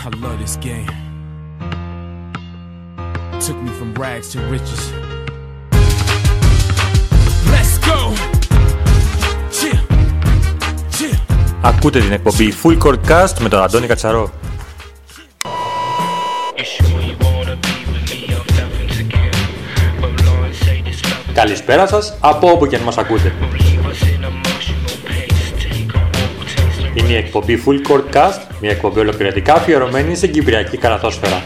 I love this game. Took me from rags to riches. Let's go. Chill. Chill. Ακούτε την εκπομπή Full Court Cast με τον Αντώνη Κατσαρό. Καλησπέρα σας από όπου και αν μας ακούτε. Είναι η εκπομπή Full Court Cast, μια εκπομπή ολοκληρωτικά αφιερωμένη στην Κυπριακή Καραθόσφαιρα.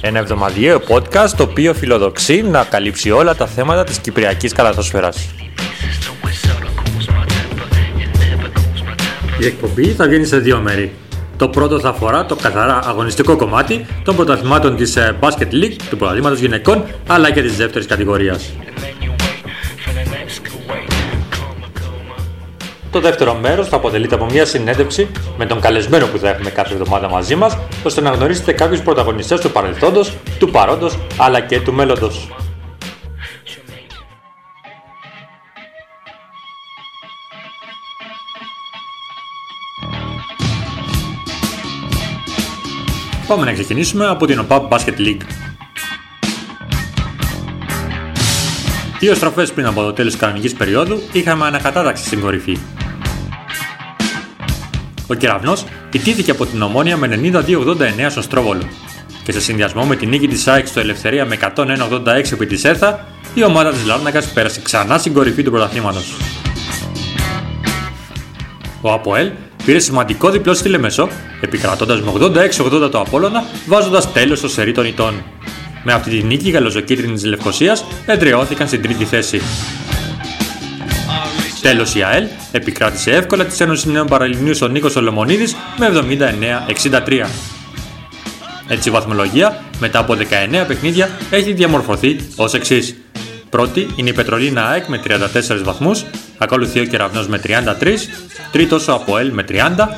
Ένα εβδομαδιαίο podcast το οποίο φιλοδοξεί να καλύψει όλα τα θέματα της Κυπριακής Καλαθόσφαιρας. Η εκπομπή θα βγαίνει σε δύο μέρη. Το πρώτο θα αφορά το καθαρά αγωνιστικό κομμάτι των πρωταθλημάτων της ε, Basket League, του πρωταθλήματος γυναικών, αλλά και της δεύτερης κατηγορίας. Το δεύτερο μέρος θα αποτελείται από μια συνέντευξη με τον καλεσμένο που θα έχουμε κάθε εβδομάδα μαζί μας, ώστε να γνωρίσετε κάποιους πρωταγωνιστές του παρελθόντος, του παρόντος, αλλά και του μέλλοντος. Πάμε να ξεκινήσουμε από την OPAP Basket League. Δύο στροφές πριν από το τέλος της κανονικής περίοδου είχαμε ανακατάταξη στην κορυφή. Ο κεραυνός ιτήθηκε από την Ομόνια με 92-89 στο Στρόβολο και σε συνδυασμό με την νίκη της ΑΕΚ στο Ελευθερία με 101-86 επί της ΕΘΑ, η ομάδα της Λάρνακας πέρασε ξανά στην κορυφή του πρωταθλήματος. Ο Αποέλ πήρε σημαντικό διπλό στη Λεμεσό, επικρατώντας με 86-80 το Απόλλωνα, βάζοντας τέλος στο σερί των ητών. Με αυτή τη νίκη οι γαλοζοκίτρινοι της Λευκοσίας εντρεώθηκαν στην τρίτη θέση. Τέλος η ΑΕΛ επικράτησε εύκολα τη Ένωσης Νέων Παραλιμνίου στον Νίκο Σολομονίδης με 79-63. Έτσι η βαθμολογία μετά από 19 παιχνίδια έχει διαμορφωθεί ως εξής. Πρώτη είναι η Πετρολίνα ΑΕΚ με 34 βαθμούς, ακολουθεί ο Κεραυνός με 33, τρίτος ο Αποέλ με 30,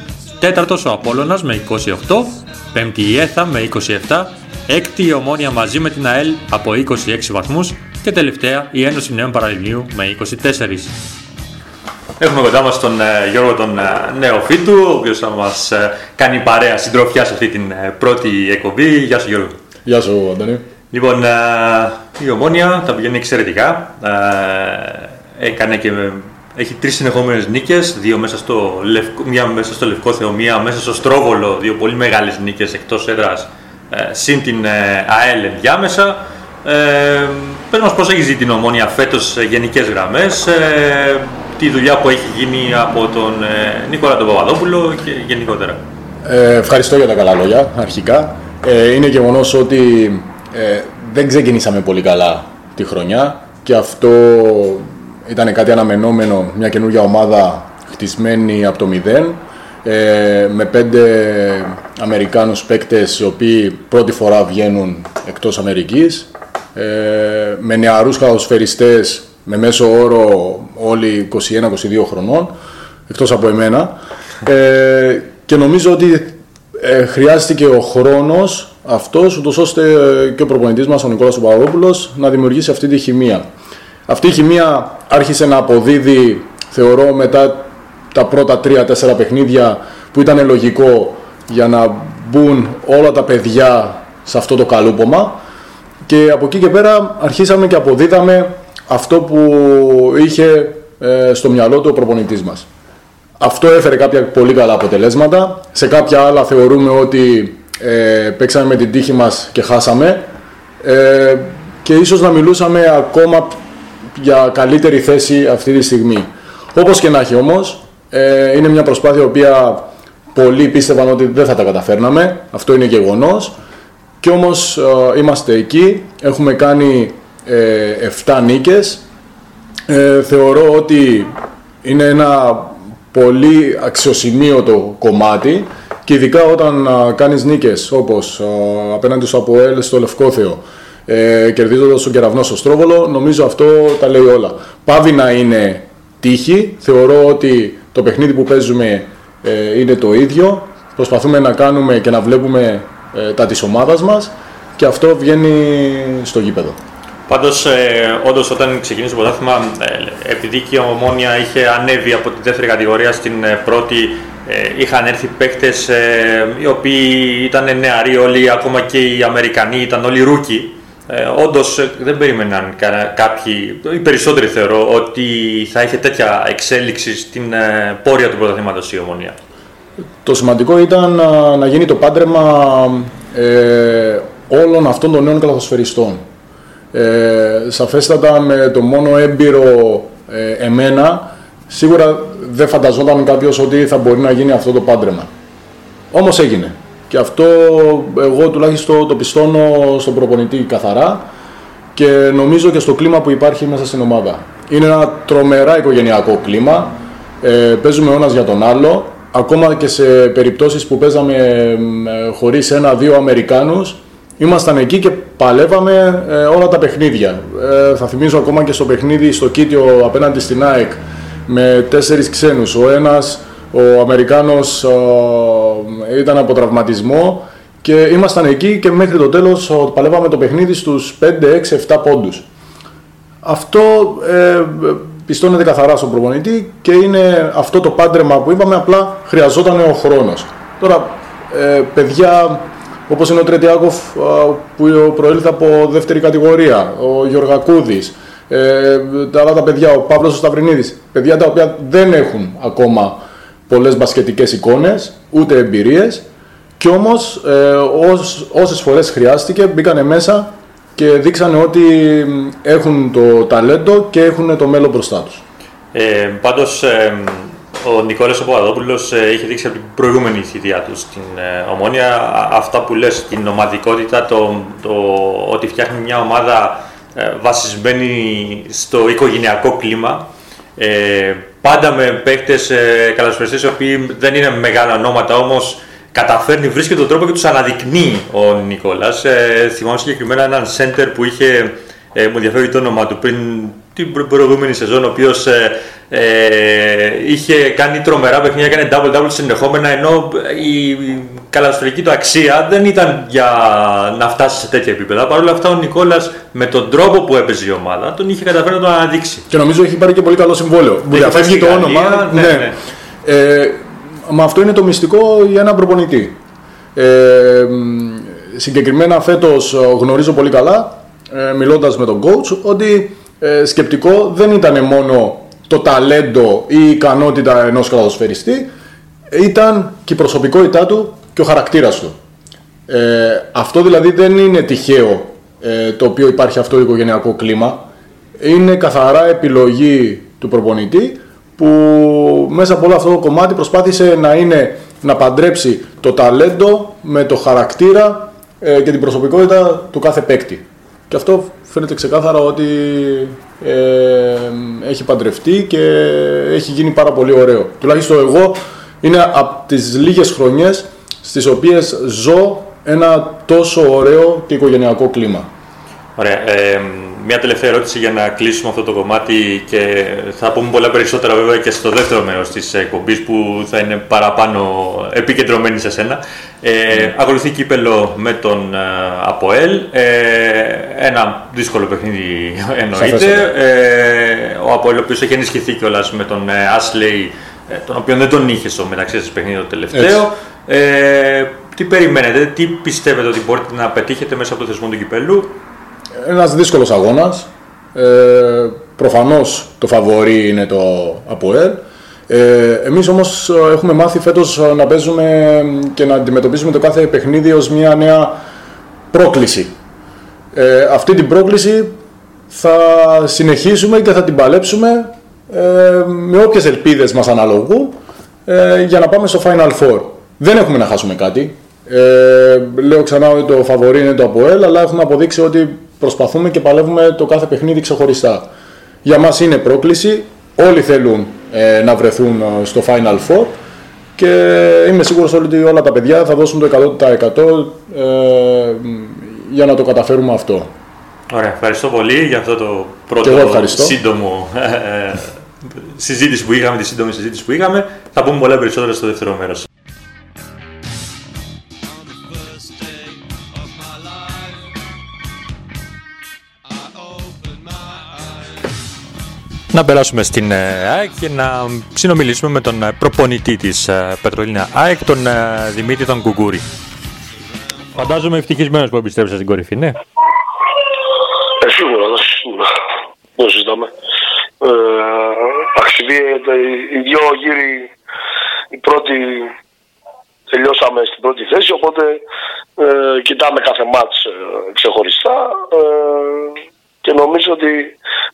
τέταρτος ο Απόλλωνας με 28, πέμπτη η ΕΘΑ με 27, έκτη η Ομόνια μαζί με την ΑΕΛ από 26 βαθμούς και τελευταία η Ένωση Νέων Παραλιμνίου με 24. Έχουμε κοντά μας τον ε, Γιώργο τον ε, Νεοφίτου, ο οποίος θα μας ε, κάνει παρέα συντροφιά σε αυτή την ε, πρώτη εκπομπή. Γεια σου Γιώργο. Γεια σου, Αντώνη. Λοιπόν, ε, η Ομόνια τα πηγαίνει εξαιρετικά. Ε, έκανε και, έχει τρεις συνεχόμενες νίκες, δύο μέσα στο Λευκό, μία μέσα στο Λευκό μία μέσα στο Στρόβολο, δύο πολύ μεγάλες νίκες εκτός έδρας, ε, συν την ε, ΑΕΛ ενδιάμεσα. Ε, πες μας πώς έχει ζει την Ομόνια φέτος σε γενικές γραμμές, ε, τη δουλειά που έχει γίνει από τον ε, Νίκολα τον Παπαδόπουλο και γενικότερα. Ε, ευχαριστώ για τα καλά λόγια, αρχικά. Ε, είναι γεγονός ότι ε, δεν ξεκινήσαμε πολύ καλά τη χρονιά και αυτό ήταν κάτι αναμενόμενο, μια καινούργια ομάδα χτισμένη από το μηδέν ε, με πέντε Αμερικάνους παίκτες οι οποίοι πρώτη φορά βγαίνουν εκτός Αμερικής ε, με νεαρούς καλοσφαιριστές με μέσο όρο όλοι 21-22 χρονών εκτός από εμένα ε, και νομίζω ότι ε, χρειάστηκε ο χρόνος αυτός ούτως ώστε και ο προπονητής μας ο Νικόλας Παπαδόπουλος να δημιουργήσει αυτή τη χημεία. Αυτή η χημεία άρχισε να αποδίδει θεωρώ μετά τα πρώτα 3-4 παιχνίδια που ήταν λογικό για να μπουν όλα τα παιδιά σε αυτό το καλούπομα και από εκεί και πέρα αρχίσαμε και αποδίδαμε αυτό που είχε ε, στο μυαλό του ο προπονητής μας. Αυτό έφερε κάποια πολύ καλά αποτελέσματα. Σε κάποια άλλα θεωρούμε ότι ε, παίξαμε με την τύχη μας και χάσαμε. Ε, και ίσως να μιλούσαμε ακόμα για καλύτερη θέση αυτή τη στιγμή. Όπως και να έχει όμως, ε, είναι μια προσπάθεια η οποία πολλοί πίστευαν ότι δεν θα τα καταφέρναμε. Αυτό είναι γεγονός. Και όμως ε, είμαστε εκεί, έχουμε κάνει ε, 7 νίκες. Ε, θεωρώ ότι είναι ένα πολύ αξιοσημείωτο κομμάτι και ειδικά όταν α, κάνεις νίκες όπως α, απέναντι στο Αποέλ στο Λευκόθεο ε, κερδίζοντας τον κεραυνό στο Στρόβολο νομίζω αυτό τα λέει όλα. Πάβει να είναι τύχη, θεωρώ ότι το παιχνίδι που παίζουμε ε, είναι το ίδιο προσπαθούμε να κάνουμε και να βλέπουμε ε, τα της ομάδας μας και αυτό βγαίνει στο γήπεδο. Πάντως, ε, όντως, όταν ξεκίνησε το πρωτάθλημα, ε, επειδή και η Ομόνια είχε ανέβει από τη δεύτερη κατηγορία στην ε, πρώτη, ε, είχαν έρθει παίκτες οι οποίοι ήταν νεαροί όλοι, ακόμα και οι Αμερικανοί ήταν όλοι rookie. Ε, Όντως δεν περίμεναν κάποιοι, οι περισσότεροι θεωρώ, ότι θα είχε τέτοια εξέλιξη στην ε, πορεία του πρωταθλήματος η Ομόνοια. Το σημαντικό ήταν να, να γίνει το πάντρεμα ε, όλων αυτών των νέων καλαθοσφαιριστών. Ε, σαφέστατα με το μόνο έμπειρο ε, εμένα, σίγουρα δεν φανταζόταν κάποιος ότι θα μπορεί να γίνει αυτό το πάντρεμα. Όμως έγινε. Και αυτό εγώ τουλάχιστον το πιστώνω στον προπονητή καθαρά και νομίζω και στο κλίμα που υπάρχει μέσα στην ομάδα. Είναι ένα τρομερά οικογενειακό κλίμα, ε, παίζουμε ο για τον άλλο, ακόμα και σε περιπτώσεις που παίζαμε ε, χωρίς ένα-δύο Αμερικάνους, ήμασταν εκεί και παλεύαμε ε, όλα τα παιχνίδια. Ε, θα θυμίζω ακόμα και στο παιχνίδι στο Κίτιο απέναντι στην ΑΕΚ με τέσσερις ξένους. Ο ένας, ο Αμερικάνος ήταν από τραυματισμό και ήμασταν εκεί και μέχρι το τέλος παλεύαμε το παιχνίδι στους 5, 6, 7 πόντους. Αυτό ε, πιστώνεται καθαρά στον προπονητή και είναι αυτό το πάντρεμα που είπαμε, απλά χρειαζόταν ο χρόνος. Τώρα, ε, παιδιά όπως είναι ο Τρετιάκοφ που προήλθε από δεύτερη κατηγορία, ο Γιωργακούδης, ε, τα άλλα τα παιδιά, ο Παύλος ο Σταυρινίδης, παιδιά τα οποία δεν έχουν ακόμα πολλές μπασκετικές εικόνες, ούτε εμπειρίες και όμως ε, όσες φορές χρειάστηκε μπήκανε μέσα και δείξανε ότι έχουν το ταλέντο και έχουν το μέλλον μπροστά τους. Ε, πάντως, ε, ο Νικόλας ο Παπαδόπουλος ε, είχε δείξει από την προηγούμενη θητεία του στην ε, Ομόνια αυτά που λες, την ομαδικότητα, το, το ότι φτιάχνει μια ομάδα ε, βασισμένη στο οικογενειακό κλίμα. Ε, πάντα με παίχτες ε, οι οποίοι δεν είναι μεγάλα ονόματα όμως καταφέρνει, βρίσκει τον τρόπο και τους αναδεικνύει ο Νικόλας. Ε, θυμάμαι συγκεκριμένα έναν center που είχε, ε, μου ενδιαφέρει το όνομα του, πριν την προηγούμενη σεζόν, ο οποίος ε, ε, είχε κάνει τρομερά παιχνίδια, έκανε double-double συνεχόμενα, ενώ η καλαστρική του αξία δεν ήταν για να φτάσει σε τέτοια επίπεδα. Παρ' όλα αυτά, ο Νικόλας με τον τρόπο που έπαιζε η ομάδα τον είχε καταφέρει να το αναδείξει. Και νομίζω έχει πάρει και πολύ καλό συμβόλαιο. Μπορεί να το όνομα. Ναι, ναι. ναι. Ε, μα αυτό είναι το μυστικό για έναν προπονητή. Ε, συγκεκριμένα φέτος γνωρίζω πολύ καλά, ε, μιλώντας με τον coach, ότι ε, σκεπτικό δεν ήταν μόνο το ταλέντο ή η ικανότητα ενός καλαδοσφαιριστή, ήταν και η προσωπικότητά του και ο χαρακτήρας του. Ε, αυτό δηλαδή δεν είναι τυχαίο ε, το οποίο υπάρχει αυτό το οικογενειακό κλίμα. Είναι καθαρά επιλογή του προπονητή που μέσα από όλο αυτό το κομμάτι προσπάθησε να, είναι, να παντρέψει το ταλέντο με το χαρακτήρα ε, και την προσωπικότητα του κάθε παίκτη. Και αυτό φαίνεται ξεκάθαρα ότι ε, έχει παντρευτεί και έχει γίνει πάρα πολύ ωραίο. Τουλάχιστον εγώ είναι από τις λίγες χρονιές στις οποίες ζω ένα τόσο ωραίο και οικογενειακό κλίμα. Ωραία. Ε, μια τελευταία ερώτηση για να κλείσουμε αυτό το κομμάτι και θα πούμε πολλά περισσότερα βέβαια και στο δεύτερο μέρος της εκπομπής που θα είναι παραπάνω επικεντρωμένη σε σένα. Ε, mm. Ακολουθεί κύπελο με τον Αποέλ, ε, ένα δύσκολο παιχνίδι εννοείται. Ε, ο Αποέλ ο οποίος έχει ενισχυθεί κιόλας με τον Ashley, ε, τον οποίο δεν τον είχε στο μεταξύ σας παιχνίδι το τελευταίο. Ε, τι περιμένετε, τι πιστεύετε ότι μπορείτε να πετύχετε μέσα από το θεσμό του κυπέλου; Ένας δύσκολος αγώνας. Ε, προφανώς το φαβορή είναι το ΑΠΟΕΛ. Ε, εμείς όμως έχουμε μάθει φέτος να παίζουμε και να αντιμετωπίσουμε το κάθε παιχνίδι ως μια νέα πρόκληση. Ε, αυτή την πρόκληση θα συνεχίσουμε και θα την παλέψουμε ε, με όποιες ελπίδες μας αναλογούν ε, για να πάμε στο Final Four. Δεν έχουμε να χάσουμε κάτι. Ε, λέω ξανά ότι το φαβορή είναι το ΑΠΟΕΛ, αλλά έχουμε αποδείξει ότι προσπαθούμε και παλεύουμε το κάθε παιχνίδι ξεχωριστά. Για μας είναι πρόκληση, όλοι θέλουν ε, να βρεθούν ε, στο Final Four και είμαι σίγουρος ότι όλα τα παιδιά θα δώσουν το 100% ε, για να το καταφέρουμε αυτό. Ωραία, ευχαριστώ πολύ για αυτό το πρώτο σύντομο ε, συζήτηση που είχαμε, τη σύντομη συζήτηση που είχαμε. Θα πούμε πολλά περισσότερα στο δεύτερο μέρος. Να περάσουμε στην ε, ΑΕΚ και να συνομιλήσουμε με τον ε, προπονητή της ε, Πετρολίνα ΑΕΚ, τον Δημήτρη τον Κουκούρη. Φαντάζομαι ευτυχισμένος που επιστρέψατε στην κορυφή, ναι. Ε, σίγουρα, σίγουρα. Δεν συζητάμε. Ε, οι δύο γύροι, η πρώτη τελειώσαμε στην πρώτη θέση, οπότε ε, κοιτάμε κάθε μάτς ε, ξεχωριστά ε, και νομίζω ότι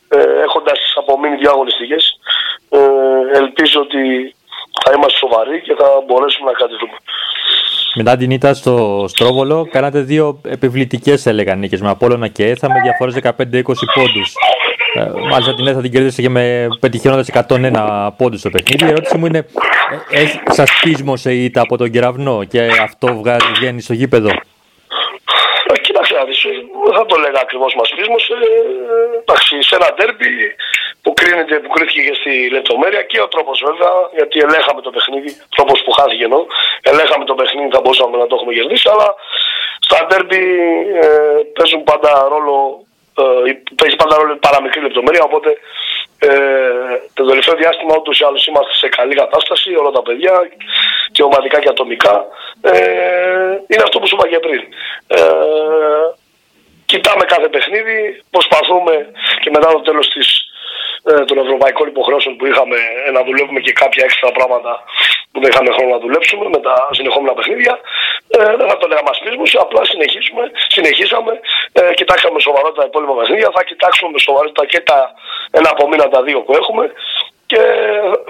ε, έχοντας απομείνει δύο αγωνιστικές ε, ελπίζω ότι θα είμαστε σοβαροί και θα μπορέσουμε να κρατηθούμε. Μετά την ήττα στο Στρόβολο, κάνατε δύο επιβλητικές έλεγα νίκες με Απόλωνα και Έθα με διαφορές 15-20 πόντους. Ε, μάλιστα την Έθα την κέρδισε και με πετυχαίνοντας 101 πόντους στο παιχνίδι. Η ερώτηση μου είναι, ε, σα πείσμωσε η ήττα από τον κεραυνό και αυτό βγάζει, βγαίνει στο γήπεδο; Ε, κοίταξε να δεις, δεν θα το λέγα ακριβώς μας πείσμωσε. Εντάξει, σε ένα τέρπι που, κρίνεται, που κρίθηκε και στη λεπτομέρεια και ο τρόπος βέβαια, γιατί ελέγχαμε το παιχνίδι, τρόπος που χάθηκε ενώ, ελέγχαμε το παιχνίδι, θα μπορούσαμε να το έχουμε κερδίσει, αλλά στα τέρπι ε, παίζουν πάντα ρόλο ε, παίζει πάντα ρόλο παραμικρή λεπτομέρεια, οπότε ε, το τελευταίο διάστημα ούτω ή άλλως είμαστε σε καλή κατάσταση, όλα τα παιδιά και ομαδικά και ατομικά. Ε, είναι αυτό που σου είπα και πριν. Ε, κοιτάμε κάθε παιχνίδι, προσπαθούμε και μετά το τέλος της, ε, των ευρωπαϊκών υποχρεώσεων που είχαμε ε, να δουλεύουμε και κάποια έξτρα πράγματα που δεν είχαμε χρόνο να δουλέψουμε με τα συνεχόμενα παιχνίδια. Ε, δεν θα το λέγαμε ασπίσμωση, απλά συνεχίσουμε, συνεχίσαμε, ε, κοιτάξαμε σοβαρότητα τα υπόλοιπα παιχνίδια, θα κοιτάξουμε με σοβαρότητα και τα ένα από μήνα τα δύο που έχουμε και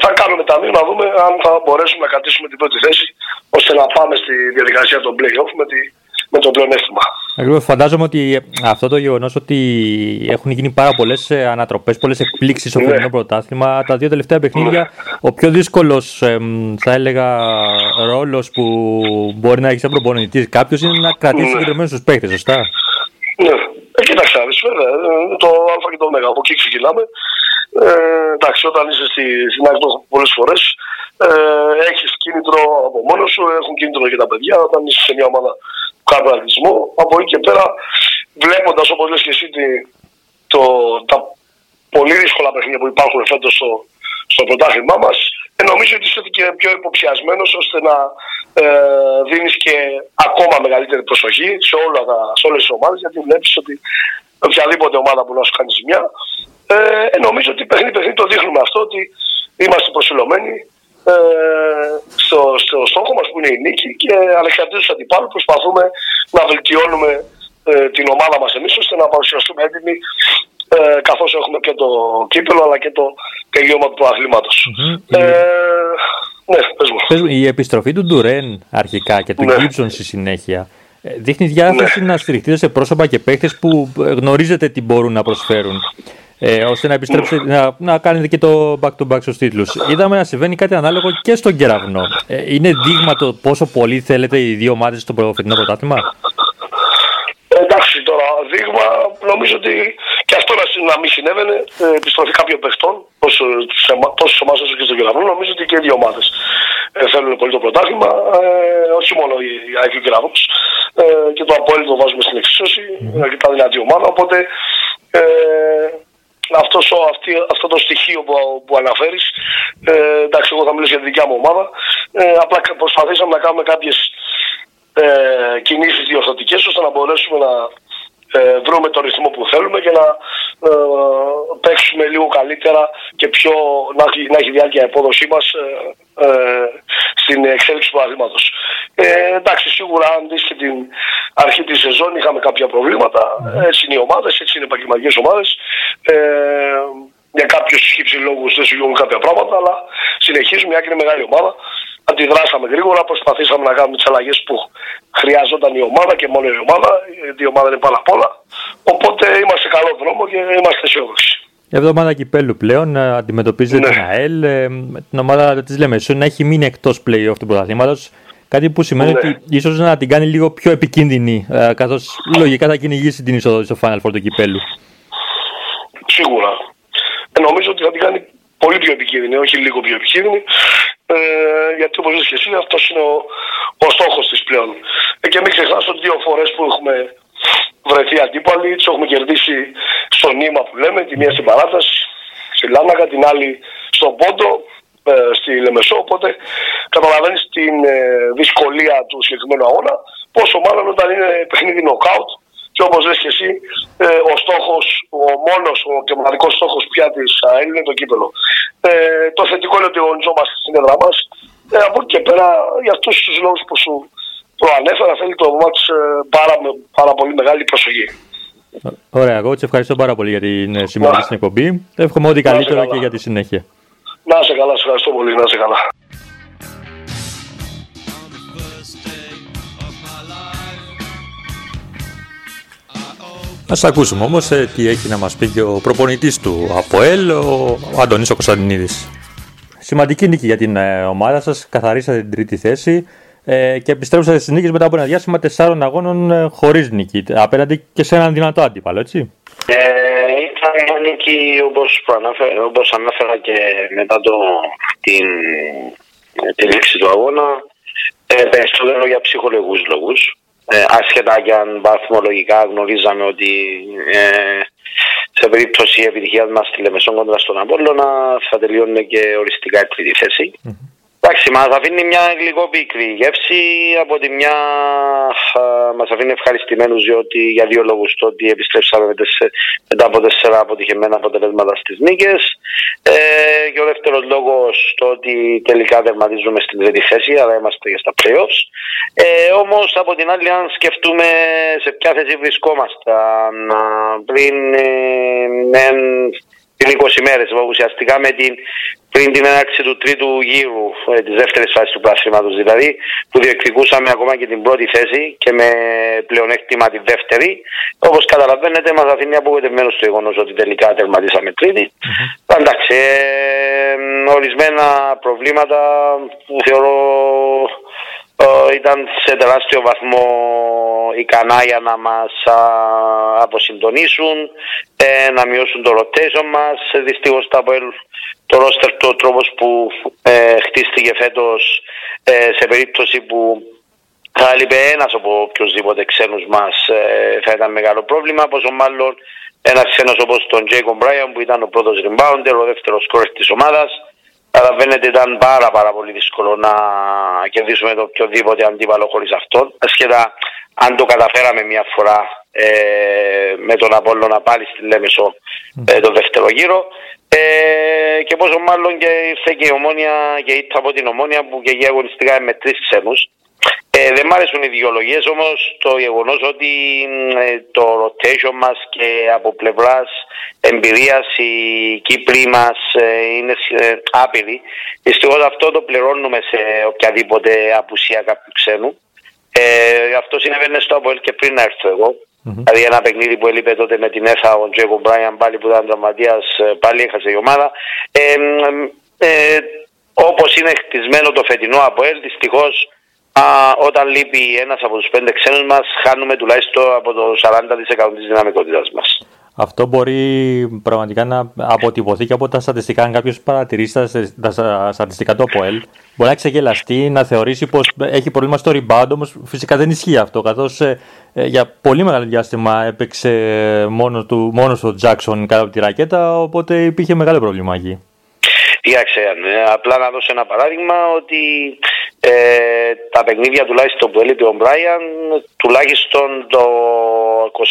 θα κάνουμε τα δύο να δούμε αν θα μπορέσουμε να κρατήσουμε την πρώτη θέση ώστε να πάμε στη διαδικασία των play-off με, τη, με το πλεονέκτημα. Ακριβώς, φαντάζομαι ότι αυτό το γεγονός ότι έχουν γίνει πάρα πολλές ανατροπές, πολλές εκπλήξεις στο φετινό ναι. πρωτάθλημα. Τα δύο τελευταία παιχνίδια, ναι. ο πιο δύσκολος, θα έλεγα, ρόλος που μπορεί να έχεις σαν προπονητής κάποιος είναι να κρατήσεις ναι. συγκεκριμένους τους παίχτε, σωστά; Ναι, ε, κοίταξε, βέβαια. Ε, το Α και το Ω, από εκεί ξεκινάμε. Ε, εντάξει, όταν είσαι στη, στην άκρη πολλές φορές, ε, έχεις κίνητρο από μόνος σου, έχουν κίνητρο και τα παιδιά. Όταν είσαι σε μια ομάδα που κάνει αθλητισμό, από εκεί και πέρα, βλέποντας όπως λες και εσύ το, τα πολύ δύσκολα παιχνίδια που υπάρχουν φέτος στο, στο πρωτάθλημά μας, ε, νομίζω ότι είσαι και πιο υποψιασμένος ώστε να ε, δίνεις και ακόμα μεγαλύτερη προσοχή σε, όλα τα, σε όλες τις ομάδες γιατί βλέπεις ότι οποιαδήποτε ομάδα που να σου κάνει ζημιά. Ε, ε, νομίζω ότι παιχνίδι παιχνίδι το δείχνουμε αυτό ότι είμαστε προσιλωμένοι ε, στο, στο στόχο μας που είναι η νίκη και ανεξαρτήτως αντιπάλου προσπαθούμε να βελτιώνουμε ε, την ομάδα μας εμείς ώστε να παρουσιαστούμε έτοιμοι ε, καθώς έχουμε και το κύπελο αλλά και το τελείωμα του αθλήματος. Mm-hmm. Ε, ναι, πες μου. Πες μου. Η επιστροφή του Ντουρέν αρχικά και του ναι. Γκίψον στη συνέχεια ε, δείχνει διάθεση ναι. να στηριχτείτε σε πρόσωπα και παίχτες που γνωρίζετε τι μπορούν να προσφέρουν. Ε, ώστε να επιστρέψετε να, να κάνετε και το back-to-back στους τίτλους. Είδαμε να συμβαίνει κάτι ανάλογο και στον κεραυνό. Ε, είναι δείγμα το πόσο πολύ θέλετε οι δύο ομάδες στο φετινό πρωτάθλημα; Εντάξει τώρα, δείγμα νομίζω ότι και αυτό να, να μην συνέβαινε, ε, επιστροφή κάποιων παιχτών, τόσο σε εμά όσο και στον Κεραυνό, νομίζω ότι και οι δύο ομάδες ε, θέλουν πολύ το πρωτάθλημα. Ε, όχι μόνο η ΑΕΚ και ο ε, και το απόλυτο βάζουμε στην εξίσωση, mm. αρκετά δυνατή ομάδα. Οπότε ε, αυτός, αυτή, αυτό το στοιχείο που, που αναφέρεις, ε, εντάξει εγώ θα μιλήσω για τη δικιά μου ομάδα, ε, απλά προσπαθήσαμε να κάνουμε κάποιες ε, κινήσεις διορθωτικές ώστε να μπορέσουμε να ε, βρούμε το ρυθμό που θέλουμε και να ε, παίξουμε λίγο καλύτερα και πιο, να, έχει, να έχει διάρκεια η απόδοσή μας ε, ε, στην εξέλιξη του αθλήματος. Ε, εντάξει, σίγουρα αν δεις και την αρχή της σεζόν είχαμε κάποια προβλήματα. Έτσι είναι οι ομάδες, έτσι είναι οι επαγγελματικές ομάδες. Ε, για κάποιους λόγους δεν σου γίνουν κάποια πράγματα, αλλά συνεχίζουμε, μια και είναι μεγάλη ομάδα αντιδράσαμε γρήγορα, προσπαθήσαμε να κάνουμε τις αλλαγές που χρειαζόταν η ομάδα και μόνο η ομάδα. Η ομάδα είναι πάνω απ' όλα. Οπότε είμαστε σε καλό δρόμο και είμαστε αισιόδοξοι. Η εβδομάδα κυπέλου πλέον ε, αντιμετωπίζεται ναι. την ΑΕΛ. Ε, την ομάδα της Λεμεσού να έχει μείνει εκτός play-off του πρωταθλήματος. Κάτι που σημαίνει ναι. ότι ίσως να την κάνει λίγο πιο επικίνδυνη, ε, καθώς λογικά θα κυνηγήσει την είσοδο στο Final Four του κυπέλου. Σίγουρα. Ε, νομίζω ότι θα την κάνει πολύ πιο επικίνδυνη, όχι λίγο πιο επικίνδυνη. Ε, γιατί όπως και εσύ, αυτός είναι ο, ο στόχος της πλέον. Ε, και μην ξεχνάς ότι δύο φορές που έχουμε βρεθεί αντίπαλοι, του έχουμε κερδίσει στο νήμα που λέμε, τη μία στην παράταση, στη Λάναγα, την άλλη στον Πόντο, ε, στη Λεμεσό. Οπότε καταλαβαίνεις την ε, δυσκολία του συγκεκριμένου αγώνα. Πόσο μάλλον όταν είναι παιχνίδι νοκάουτ και όπως λες και εσύ, ε, ο στόχος, ο μόνος ο και μοναδικό στόχος πια της ΑΕΛ είναι το κύπελο. Ε, το θετικό είναι ότι αγωνιζόμαστε στην έδρα μας. Ε, από εκεί και πέρα, για αυτούς τους λόγους που σου προανέφερα, θέλει το μάτς ε, πάρα, πάρα πολύ μεγάλη προσοχή. Ωραία, εγώ σε ευχαριστώ πάρα πολύ για την ε, συμμετοχή στην εκπομπή. Εύχομαι ό,τι Να είσαι καλύτερο καλά. και για τη συνέχεια. Να είσαι καλά, σε ευχαριστώ πολύ, να είσαι καλά. Ας ακούσουμε όμως ε, τι έχει να μας πει και ο προπονητής του ΑΠΟΕΛ, ο Αντωνής ο Κωνσταντινίδης. Σημαντική νίκη για την ε, ομάδα σας, καθαρίσατε την τρίτη θέση ε, και επιστρέψατε στις νίκες μετά από ένα διάστημα τεσσάρων αγώνων ε, χωρίς νίκη, απέναντι και σε έναν δυνατό αντίπαλο, έτσι. Ε, ήταν μια νίκη όπως, προανάφερα, όπως ανάφερα και μετά το, την, τη λήξη του αγώνα ε, περισσότερο για ψυχολογικούς λόγους. Ε, άσχετα και αν βαθμολογικά γνωρίζαμε ότι ε, σε περίπτωση επιτυχίας μας στη Λεμεσόν κόντρα στον Απόλλωνα θα τελειώνει και οριστικά η τρίτη θέση. Εντάξει, μας αφήνει μια λίγο πίκρη γεύση. Από τη μια α, μας αφήνει ευχαριστημένους διότι για δύο λόγους το ότι επιστρέψαμε με τεσσε- μετά από τέσσερα αποτυχημένα αποτελέσματα στις νίκες ε, και ο δεύτερος λόγος το ότι τελικά τερματίζουμε στην τρίτη θέση αλλά είμαστε και στα playoffs. Ε, όμως από την άλλη αν σκεφτούμε σε ποια θέση βρισκόμασταν α, πριν ε, εν- πριν 20 μέρες ουσιαστικά με την, πριν την έναρξη του τρίτου γύρου ε, της δεύτερης φάσης του πλασίματος δηλαδή που διεκδικούσαμε ακόμα και την πρώτη θέση και με πλεονέκτημα τη δεύτερη. Όπως καταλαβαίνετε μας αφήνει απογοητευμένος το γεγονός ότι τελικά τερματίσαμε τρίτη. Εντάξει ε, ορισμένα προβλήματα που θεωρώ ε, ήταν σε τεράστιο βαθμό ικανά για να μας α, αποσυντονίσουν, ε, να μειώσουν το rotation μας. Δυστυχώς τα ΑΠΟΕΛ το ρόστερ το τρόπος που ε, χτίστηκε φέτος ε, σε περίπτωση που θα έλειπε ένας από οποιοδήποτε ξένους μας ε, θα ήταν μεγάλο πρόβλημα, πόσο μάλλον ένας ξένος όπως τον Jacob Bryan που ήταν ο πρώτος rebounder, ο δεύτερος scorer της ομάδας. Καταλαβαίνετε ήταν πάρα πάρα πολύ δύσκολο να κερδίσουμε το οποιοδήποτε αντίπαλο χωρίς αυτόν. Ασχετά αν το καταφέραμε μια φορά ε, με τον Απόλλωνα πάλι στη Λέμεσο ε, το δεύτερο γύρο. Ε, και πόσο μάλλον και ήρθε και η ομόνια και ήρθε από την ομόνια που και η αγωνιστικά με τρεις ξένους. Ε, δεν μ' αρέσουν οι δικαιολογίες όμως το γεγονός ότι ε, το rotation μας και από πλευράς εμπειρίας οι Κύπροι μας ε, είναι ε, άπειροι. Δυστυχώς αυτό το πληρώνουμε σε οποιαδήποτε απουσία κάποιου ξένου. Ε, αυτό συνέβαινε στο Αποέλ και πριν να έρθω εγώ. Δηλαδή ένα παιχνίδι που έλειπε τότε με την ΕΘΑ, ο Τζέκο Μπράιαν πάλι που ήταν τραυματίας, ε, πάλι έχασε η ομάδα. Ε, ε, ε, όπως είναι χτισμένο το φετινό Αποέλ, δυστυχώς Α, όταν λείπει ένας από τους πέντε ξένους μας, χάνουμε τουλάχιστον από το 40% της δυναμικότητας μας. Αυτό μπορεί πραγματικά να αποτυπωθεί και από τα στατιστικά. Αν κάποιος παρατηρήσει τα, τα στα- στατιστικά του ΑΠΟΕΛ, μπορεί να ξεγελαστεί, να θεωρήσει πως έχει πρόβλημα στο rebound, όμως φυσικά δεν ισχύει αυτό. Καθώς για πολύ μεγάλο διάστημα έπαιξε μόνος του μόνος ο Τζάξον κάτω από τη ρακέτα, οπότε υπήρχε μεγάλο πρόβλημα εκεί. Κοίταξε, ε, απλά να δώσω ένα παράδειγμα ότι ε, τα παιχνίδια τουλάχιστον που έλειπε ο Μπράιαν, τουλάχιστον το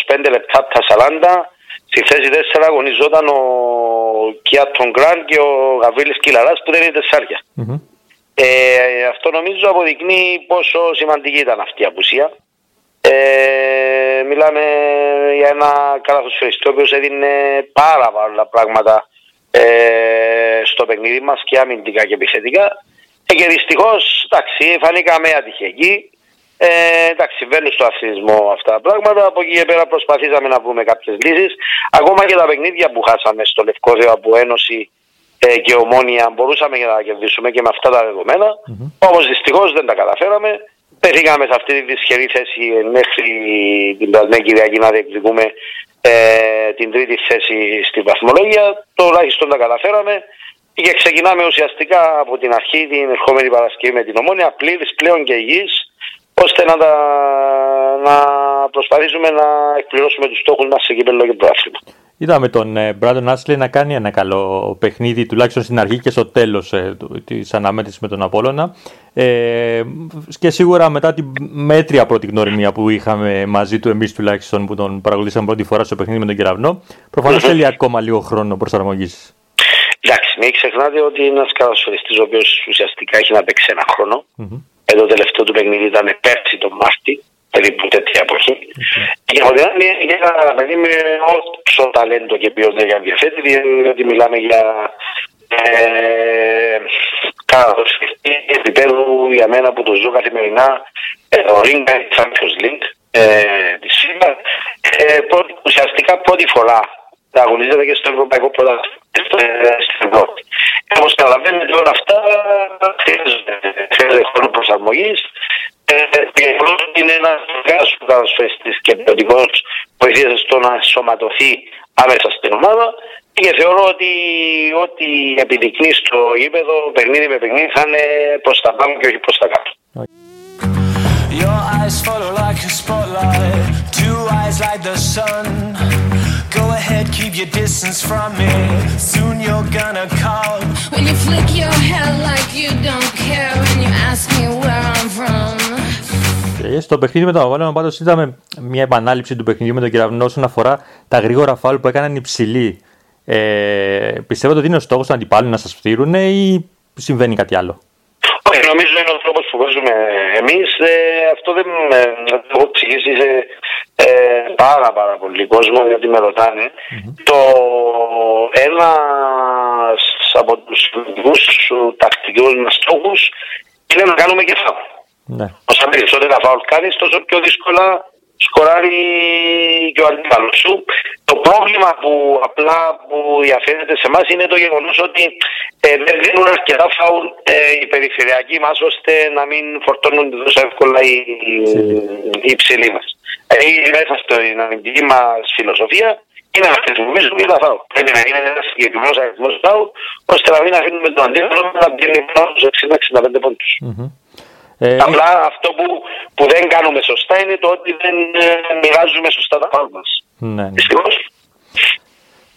25 λεπτά από τα 40, στη θέση 4 αγωνιζόταν ο Κιάτον Γκραν και ο Γαβρίλης Κιλαράς που δεν είναι τεσσάρια. Μμμ. Ε, αυτό νομίζω αποδεικνύει πόσο σημαντική ήταν αυτή η απουσία. Ε, μιλάμε για ένα καλαθοσφαιριστή ο οποίος έδινε πάρα πολλά πράγματα ε, στο παιχνίδι μας και αμυντικά και επιθετικά. Ε, και δυστυχώς, εντάξει, φανήκαμε ατυχιακοί. Ε, εντάξει, βαίνουν στο αθλητισμό αυτά τα πράγματα. Από εκεί και πέρα προσπαθήσαμε να βρούμε κάποιες λύσεις. Ακόμα και τα παιχνίδια που χάσαμε στο Λευκό από Ένωση ε, και Ομόνια μπορούσαμε να τα κερδίσουμε και με αυτά τα δεδομένα. Όμως δυστυχώς δεν τα καταφέραμε. Πεθήκαμε σε αυτή τη δυσχερή θέση μέχρι την περασμένη Κυριακή να διεκδικούμε ε, την τρίτη θέση στη βαθμολογία. Τουλάχιστον τα καταφέραμε και ξεκινάμε ουσιαστικά από την αρχή την ερχόμενη Παρασκευή με την Ομόνια πλήρης πλέον και υγιής ώστε να, τα, να προσπαθήσουμε να εκπληρώσουμε τους στόχους μας σε κύπελλο και προάθλημα. Είδαμε τον Μπράντον Άσλι να κάνει ένα καλό παιχνίδι, τουλάχιστον στην αρχή και στο τέλος ε, της αναμέτρησης με τον Απόλωνα. Ε, και σίγουρα μετά την μέτρια πρώτη γνωριμία που είχαμε μαζί του, εμείς τουλάχιστον που τον παρακολουθήσαμε πρώτη φορά στο παιχνίδι με τον Κεραυνό, προφανώς θέλει ακόμα λίγο χρόνο προσαρμογής. Εντάξει, μην ξεχνάτε ότι είναι ένας καλοσοριστή ο οποίος ουσιαστικά έχει να παίξει ένα χρόνο. Mm-hmm. Εδώ το τελευταίο του παιχνίδι ήταν πέρσι τον Μάρτι, περίπου τέτοια εποχή. Και από την άλλη, για ένα παιδί με όσο ταλέντο και ποιότητα για διαθέτει, διότι μιλάμε για ε, επίπεδου για μένα που το ζω καθημερινά, ε, ο Ρίγκα είναι Champions League ε, της ΣΥΠΑ. Ε, ουσιαστικά πρώτη φορά θα αγωνίζεται και στο Ευρωπαϊκό Πρωτάθλημα στην Ευρώπη. Όπως καταλαβαίνετε όλα αυτά χρειάζεται χρόνο προσαρμογής. Και είναι ένας μεγάλος ποδοσφαιριστή και ποιοτικός βοηθήσει στο να σωματωθεί άμεσα στην ομάδα και θεωρώ ότι ό,τι επιδεικνύει στο γήπεδο, παιχνίδι με παιχνίδι, θα είναι προς τα πάνω και όχι προς τα κάτω. Your eyes follow like a spotlight, two eyes like the sun. Go ahead, keep your distance from me. Soon you're gonna call. When you flick your hair like you don't care, when you ask me where I'm from. Και στο παιχνίδι με τον Αγώνα, πάντως είδαμε μια επανάληψη του παιχνιδιού με τον Κυραυνό όσον αφορά τα γρήγορα φάουλ που έκαναν υψηλοί. Ε, πιστεύετε ότι είναι ο στόχος των αντιπάλων να σας φτύρουν ή συμβαίνει κάτι άλλο; Όχι, νομίζω είναι ο τρόπο που παίζουμε εμείς. Ε, αυτό δεν με έχω εξηγήσει σε ε, πάρα πάρα πολύ κόσμο γιατί με ρωτάνε. Mm-hmm. Το ένα από τους σημαντικού τακτικού μας στόχου είναι να κάνουμε και φάουλ. Ναι. Όσα περισσότερα φάουλ κάνεις, τόσο πιο δύσκολα σκοράρει και ο αντίπαλος σου. Το πρόβλημα που απλά που διαφαίνεται σε εμάς είναι το γεγονός ότι ε, δεν δίνουν αρκετά φάουλ ε, οι περιφερειακοί μας ώστε να μην φορτώνουν τόσο εύκολα οι, οι ψηλοί μας. Ε, μέσα στην αμυντική μας φιλοσοφία είναι να χρησιμοποιήσουμε και τα φάουλ. Πρέπει να είναι ένας συγκεκριμένος αριθμός φάουλ ώστε να μην αφήνουμε τον αντίπαλο να πηγαίνει πάνω στους 60-65 πόντους. Mm-hmm. Ε, Απλά αυτό που, που δεν κάνουμε σωστά είναι το ότι δεν ε, μοιράζουμε σωστά τα πάντα μας. Ναι. ναι.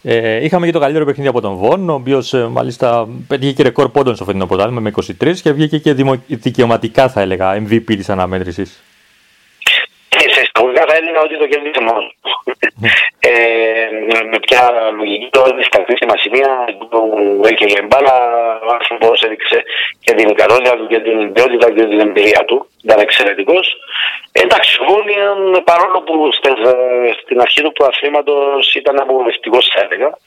Ε, είχαμε και το καλύτερο παιχνίδι από τον Βον, ο οποίος ε, μάλιστα πέτυχε και ρεκόρ πόντων στο φετινό πρωτάθλημα με 23 και βγήκε και δημο, δικαιωματικά, θα έλεγα, MVP της αναμέτρησης. Ε, σε εισαγωγικά θα έλεγα ότι το κέρδισε μόνο. ε, με ποια λογική το στα κρίσιμα σημεία που έκαιγε μπάλα, ο άνθρωπος έδειξε και την ικανότητα του και την ποιότητα και την εμπειρία του. Ήταν εξαιρετικός. Εντάξει, ο παρόλο που στην αρχή του προαθλήματος ήταν απογοητευτικός, θα έλεγα.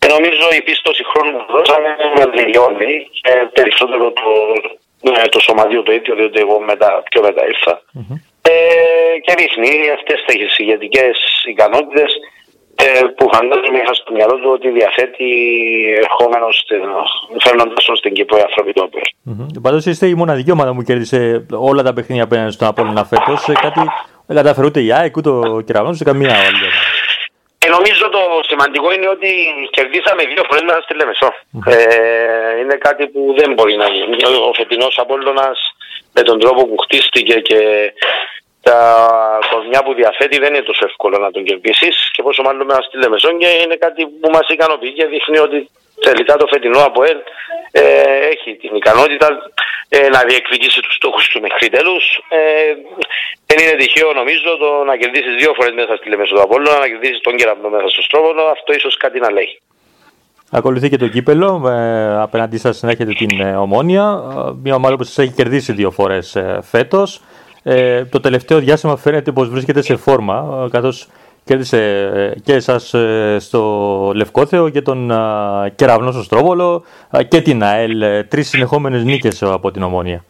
Και νομίζω η πίστοση χρόνου που δώσαμε με τελειώνει και περισσότερο το, το σωματείο το ίδιο, διότι εγώ μετά, πιο μετά ήρθα. Mm-hmm. Ε, και δείχνει αυτές τις ηγετικές ικανότητες ε, που φαντάζομαι είχα στο μυαλό του ότι διαθέτει ερχόμενος φέρνοντας ω την Κύπρο η ανθρωπιτόπια. Mm-hmm. Πάντω είστε η μοναδική ομάδα που κέρδισε όλα τα παιχνίδια απέναντι στον Απόλυνα φέτος. Κάτι δεν κατάφερε ούτε η ΑΕΚ ούτε ο Κεραυνός ούτε καμία άλλη. Ε, νομίζω το σημαντικό είναι ότι κερδίσαμε δύο φορές μέσα στη Λεμεσό. Mm-hmm. Ε, είναι κάτι που δεν μπορεί να γίνει. Ο φετινός Απόλυνα με τον τρόπο που χτίστηκε και τα κορμιά που διαθέτει δεν είναι τόσο εύκολο να τον κερδίσεις και πόσο μάλλον μέσα στη Λεμεσόν και είναι κάτι που μας ικανοποιεί και δείχνει ότι τελικά το φετινό από ε, έχει την ικανότητα ε, να διεκδικήσει τους στόχους του μέχρι τέλους. Ε, δεν είναι τυχαίο νομίζω το να κερδίσεις δύο φορές μέσα στη Λεμεσό του Απόλλωνα, να κερδίσεις τον κεραυνό μέσα στο Στρόβολο, αυτό ίσως κάτι να λέει. Ακολουθεί και το κύπελο. Ε, απέναντί σας έχετε την ε, Ομόνια. Ε, μια ομάδα που σας έχει κερδίσει δύο φορές ε, φέτος. Ε, το τελευταίο διάστημα φαίνεται πως βρίσκεται σε φόρμα, ε, καθώς κέρδισε ε, και εσάς στο Λευκόθεο και τον Κεραυνό στο Στρόβολο και την ΑΕΛ. Τρεις συνεχόμενες νίκες από την Ομόνια.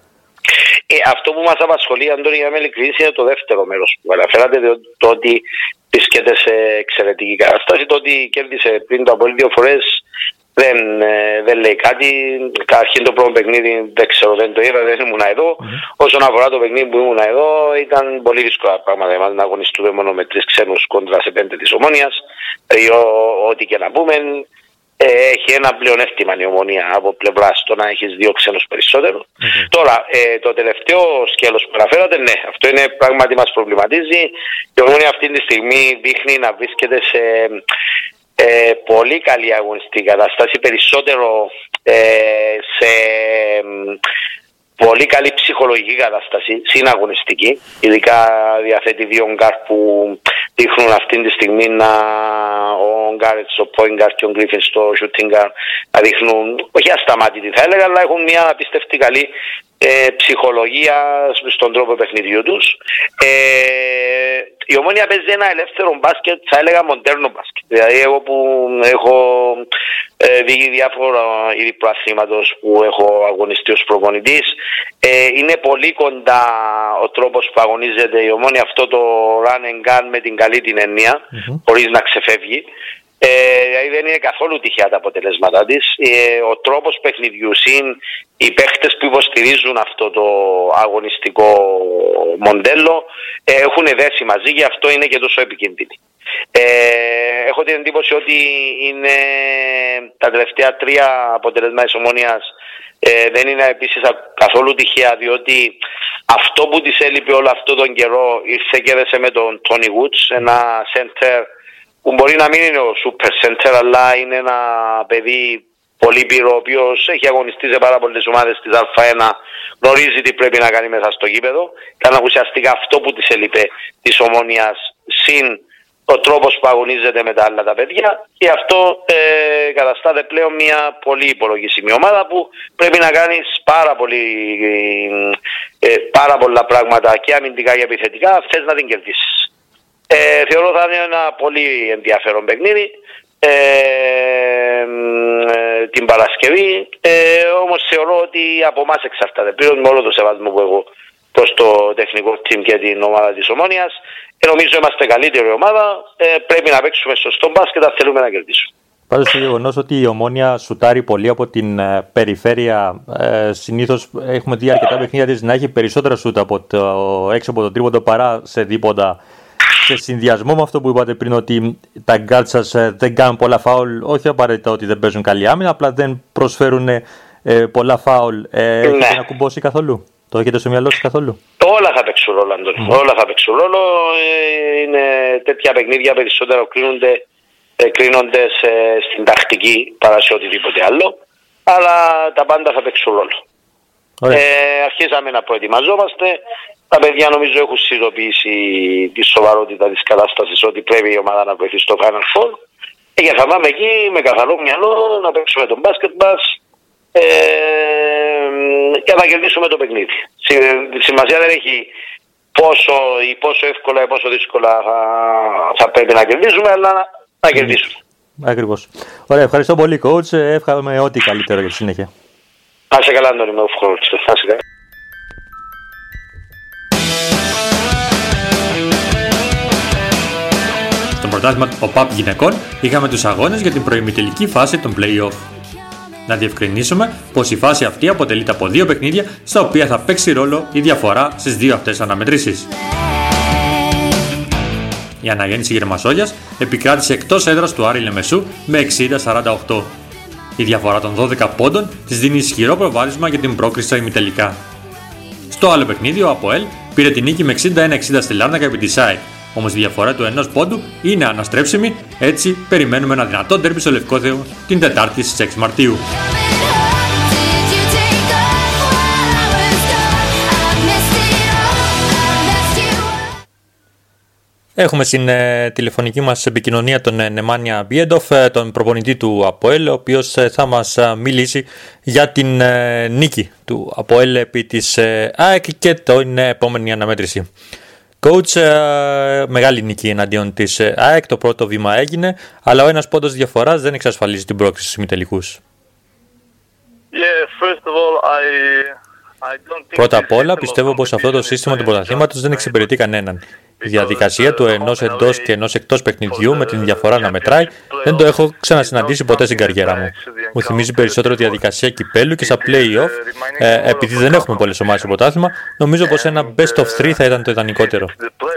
Ε, αυτό που μας απασχολεί, Αντώνη, για με είναι το δεύτερο μέρος που αναφέρατε, το ότι βρίσκεται σε εξαιρετική κατάσταση, το ότι κέρδισε πριν το από δύο φορές δεν, ε, δεν λέει κάτι. Καταρχήν το πρώτο παιχνίδι δεν ξέρω, δεν το είδα, δεν ήμουν εδώ. Mm-hmm. Όσον αφορά το παιχνίδι που ήμουν εδώ, ήταν πολύ δύσκολα πράγματα. Εμάς να αγωνιστούμε μόνο με τρεις ξένους κόντρα σε πέντε της ομόνοια. Ε, ό,τι και να πούμε, ε, έχει ένα πλεονέκτημα η ομονία από πλευράς το να έχεις δύο ξένους περισσότερο. Mm-hmm. Τώρα, ε, το τελευταίο σκέλος που αναφέρατε, ναι, αυτό είναι πράγματι μας προβληματίζει. Η ομονία αυτή τη στιγμή δείχνει να βρίσκεται σε ε, πολύ καλή αγωνιστική κατάσταση, περισσότερο ε, σε μ, πολύ καλή ψυχολογική κατάσταση, συναγωνιστική. Ειδικά διαθέτει δύο γκάρ που δείχνουν αυτή τη στιγμή να ο Γκάρετς στο point guard και ο Γκρίφιν στο shooting guard να δείχνουν, όχι ασταμάτητη θα έλεγα, αλλά έχουν μια απίστευτη καλή ε, ψυχολογία στον τρόπο παιχνιδιού τους. Ε, η Ομόνοια παίζει ένα ελεύθερο μπάσκετ, θα έλεγα μοντέρνο μπάσκετ. Δηλαδή εγώ που έχω ε, δει διάφορα είδη πρωταθλήματος που έχω αγωνιστεί ως προπονητής, ε, είναι πολύ κοντά ο τρόπος που αγωνίζεται η Ομόνια αυτό το run and gun με την καλή την εννοια χωρίς να ξεφεύγει. Ε, δηλαδή δεν είναι καθόλου τυχαία τα αποτελέσματά της. Ε, ο τρόπος παιχνιδιού συν οι παίχτες που υποστηρίζουν αυτό το αγωνιστικό μοντέλο ε, έχουν δέσει μαζί γι' αυτό είναι και τόσο επικίνδυνοι. Ε, έχω την εντύπωση ότι είναι τα τελευταία τρία αποτελέσματα της Ομόνιας ε, δεν είναι επίσης α- καθόλου τυχαία διότι αυτό που της έλειπε όλο αυτό τον καιρό ήρθε και έδεσε με τον Τόνι Woods, ένα center που μπορεί να μην είναι ο super center αλλά είναι ένα παιδί πολύ πύρο ο οποίος έχει αγωνιστεί σε πάρα πολλές ομάδες της Α1, γνωρίζει τι πρέπει να κάνει μέσα στο γήπεδο. Ήταν ουσιαστικά αυτό που της έλειπε της ομόνοια συν ο τρόπος που αγωνίζεται με τα άλλα τα παιδιά και αυτό ε, καταστάται πλέον μια πολύ υπολογίσιμη ομάδα που πρέπει να κάνεις πάρα, πολύ, ε, πάρα πολλά πράγματα και αμυντικά και επιθετικά θες να την κερδίσεις. Ε, θεωρώ θα είναι ένα πολύ ενδιαφέρον παιχνίδι ε, μ, ε, την Παρασκευή. Ε, όμως θεωρώ ότι από εμάς εξαρτάται. Πλέον με όλο το σεβασμό που έχω προς το τεχνικό team και την ομάδα της Ομόνιας. Ε, νομίζω είμαστε καλύτερη ομάδα. Ε, πρέπει να παίξουμε σωστό μπάσκετ αν θέλουμε να κερδίσουμε. Πάντως το γεγονός ότι η ομόνια σουτάρει πολύ από την ε, περιφέρεια, ε, συνήθως έχουμε δει αρκετά παιχνίδια της να έχει περισσότερα σούτ από το, έξω από το τρίποντο παρά σε δίποτα. Σε συνδυασμό με αυτό που είπατε πριν, ότι τα γκάτ σας ε, δεν κάνουν πολλά φάουλ, όχι απαραίτητα ότι δεν παίζουν καλή άμυνα, απλά δεν προσφέρουν ε, πολλά φάουλ. Ε, Ναι. Έχετε να κουμπώσει καθόλου; Το έχετε στο μυαλό σας καθόλου; Όλα θα παίξουν ρόλο, Αντώνη. Όλα θα παίξουν ρόλο. Ε, είναι τέτοια παιχνίδια περισσότερο κρίνονται, ε, κρίνονται σε- στην τακτική παρά σε οτιδήποτε άλλο. Αλλά τα πάντα θα παίξουν ρόλο. Ωραία. Ε, αρχίσαμε να προετοιμαζόμαστε. Τα παιδιά νομίζω έχουν συνειδητοποιήσει τη σοβαρότητα της κατάστασης ότι πρέπει η ομάδα να βρεθεί στο Final Four. Ε, και θα πάμε εκεί με καθαρό μυαλό να παίξουμε τον μπάσκετ μας ε, και να κερδίσουμε το παιχνίδι. Συ- Σημασία δεν έχει πόσο, ή πόσο εύκολα ή πόσο δύσκολα θα, θα πρέπει να κερδίσουμε, αλλά να, να κερδίσουμε. Ακριβώς. Ωραία, ευχαριστώ πολύ, coach. Ε, Εύχομαι ό,τι καλύτερο για τη συνέχεια. Να σε καλά, Αντώνη, με ευχαριστώ. Πρωτάθλημα ΟΠΑΠ γυναικών είχαμε τους αγώνες για την προημιτελική φάση των play-off. Να διευκρινίσουμε πως η φάση αυτή αποτελείται από δύο παιχνίδια στα οποία θα παίξει ρόλο η διαφορά στις δύο αυτές αναμετρήσεις. Η αναγέννηση Γερμασόλιας επικράτησε εκτός έδρας του Άρη Λεμεσού με 60-48. Η διαφορά των 12 πόντων της δίνει ισχυρό προβάδισμα για την πρόκριση στα ημιτελικά. Στο άλλο παιχνίδι, ο Αποέλ πήρε την νίκη με 61-60 στη Λάρνακα επί της ΣΑΕΚ. Όμως η διαφορά του ενός πόντου είναι αναστρέψιμη, έτσι περιμένουμε ένα δυνατό ντέρμπι στο Λευκό Θεό την Τετάρτη στις 6 Μαρτίου. Έχουμε στην ε, τηλεφωνική μας επικοινωνία τον ε, Νεμάνια Μπιέντοφ, ε, τον προπονητή του ΑΠΟΕΛ, ο οποίος ε, θα μας ε, μιλήσει για την ε, νίκη του ΑΠΟΕΛ επί της ε, ΑΕΚ και την επόμενη αναμέτρηση. Coach, ε, μεγάλη νίκη εναντίον της ε, ΑΕΚ, το πρώτο βήμα έγινε, αλλά ο ένας πόντος διαφοράς δεν εξασφαλίζει την πρόκληση στους ημιτελικούς. Yeah, first of all, I, I don't think Πρώτα the απ' όλα system of πιστεύω πως αυτό το competition σύστημα του is πρωταθλήματος δεν just εξυπηρετεί right. κανέναν. Η διαδικασία του ενός εντός και ενός εκτός παιχνιδιού με την διαφορά να μετράει δεν το έχω ξανασυναντήσει ποτέ στην καριέρα μου. Μου θυμίζει περισσότερο τη διαδικασία κυπέλου και στα play-off, ε, επειδή δεν έχουμε πολλές ομάδες στο πρωτάθλημα, νομίζω πως ένα best of 3 θα ήταν το ιδανικότερο.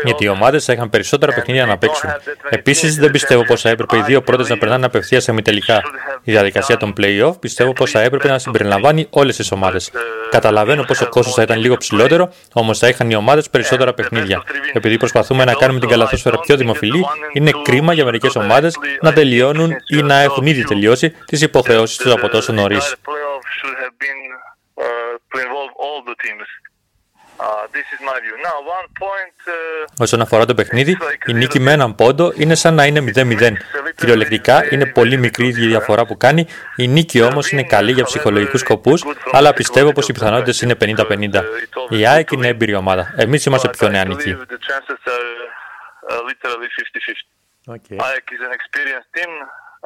γιατί οι ομάδες θα είχαν περισσότερα παιχνίδια να παίξουν. Επίσης, δεν πιστεύω πως θα έπρεπε οι δύο πρώτες να περνάνε απευθείας σε μη τελικά. Η διαδικασία των playoff πιστεύω πως θα έπρεπε να συμπεριλαμβάνει όλες τις ομάδες. Καταλαβαίνω πως ο κόσμος θα ήταν λίγο ψηλότερο, όμως θα είχαν οι ομάδες περισσότερα παιχνίδια. Επειδή προσπαθούμε να κάνουμε την καλαθόσφαιρα πιο δημοφιλή, είναι κρίμα για μερικέ ομάδε να τελειώνουν ή να έχουν ήδη τελειώσει τι υποχρεώσει του από τόσο νωρί. Όσον αφορά το παιχνίδι, η νίκη με έναν πόντο είναι σαν να είναι 0-0. Κυριολεκτικά είναι πολύ μικρή η διαφορά που κάνει. Η νίκη όμως είναι καλή για ψυχολογικούς σκοπούς, αλλά πιστεύω πως οι πιθανότητες είναι 50-50. Η ΑΕΚ είναι έμπειρη ομάδα. Εμείς είμαστε πιο νεανικοί. Okay. ΑΕΚ is an experienced team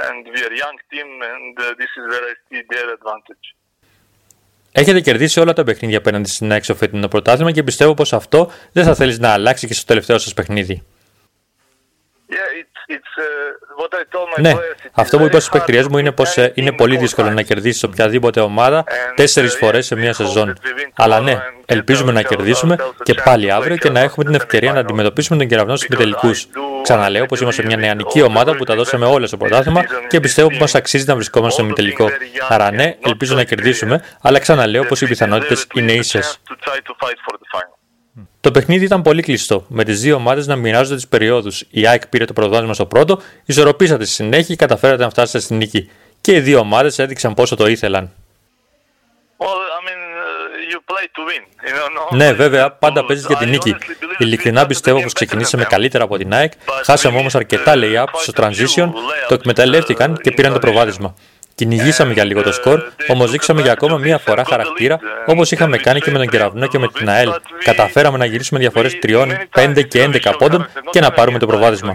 and we are young team and uh, this is where I see their advantage. Έχετε κερδίσει όλα τα παιχνίδια απέναντι στην ΑΕΚ στο φετινό πρωτάθλημα και πιστεύω πως αυτό δεν θα θέλεις να αλλάξει και στο τελευταίο σας παιχνίδι. Ναι, αυτό που είπα στου παικτριέ μου είναι πως είναι πολύ δύσκολο να κερδίσεις οποιαδήποτε ομάδα τέσσερις φορές σε μία σεζόν. Αλλά ναι, ελπίζουμε να κερδίσουμε και πάλι αύριο και να έχουμε την ευκαιρία να αντιμετωπίσουμε τον κεραυνό στους επιτελικού. Ξαναλέω πως είμαστε μια νεανική ομάδα που τα δώσαμε όλα στο πρωτάθλημα και πιστεύω πως μα αξίζει να βρισκόμαστε στο τελικό. Άρα ναι, ελπίζω να κερδίσουμε, αλλά ξαναλέω πως οι πιθανότητες είναι ίσες. Το παιχνίδι ήταν πολύ κλειστό, με τις δύο ομάδες να μοιράζονται τις περιόδους. Η ΑΕΚ πήρε το πρωτάθλημα στο πρώτο, ισορροπήσατε στη συνέχεια και καταφέρατε να φτάσετε στην νίκη. Και οι δύο ομάδες έδειξαν πόσο το ήθελαν. Ναι, βέβαια, πάντα παίζεις για την νίκη. Ειλικρινά πιστεύω πως ξεκινήσαμε καλύτερα από την ΑΕΚ. Χάσαμε όμως αρκετά lay-up στο transition, το εκμεταλλεύτηκαν και πήραν το προβάδισμα. Κυνηγήσαμε για λίγο το σκορ, όμω δείξαμε για ακόμα μία φορά χαρακτήρα, όπω είχαμε κάνει και με τον Κεραυνό και με την ΑΕΛ. Καταφέραμε να γυρίσουμε διαφορέ 3, 5 και 11 πόντων και να πάρουμε το προβάδισμα.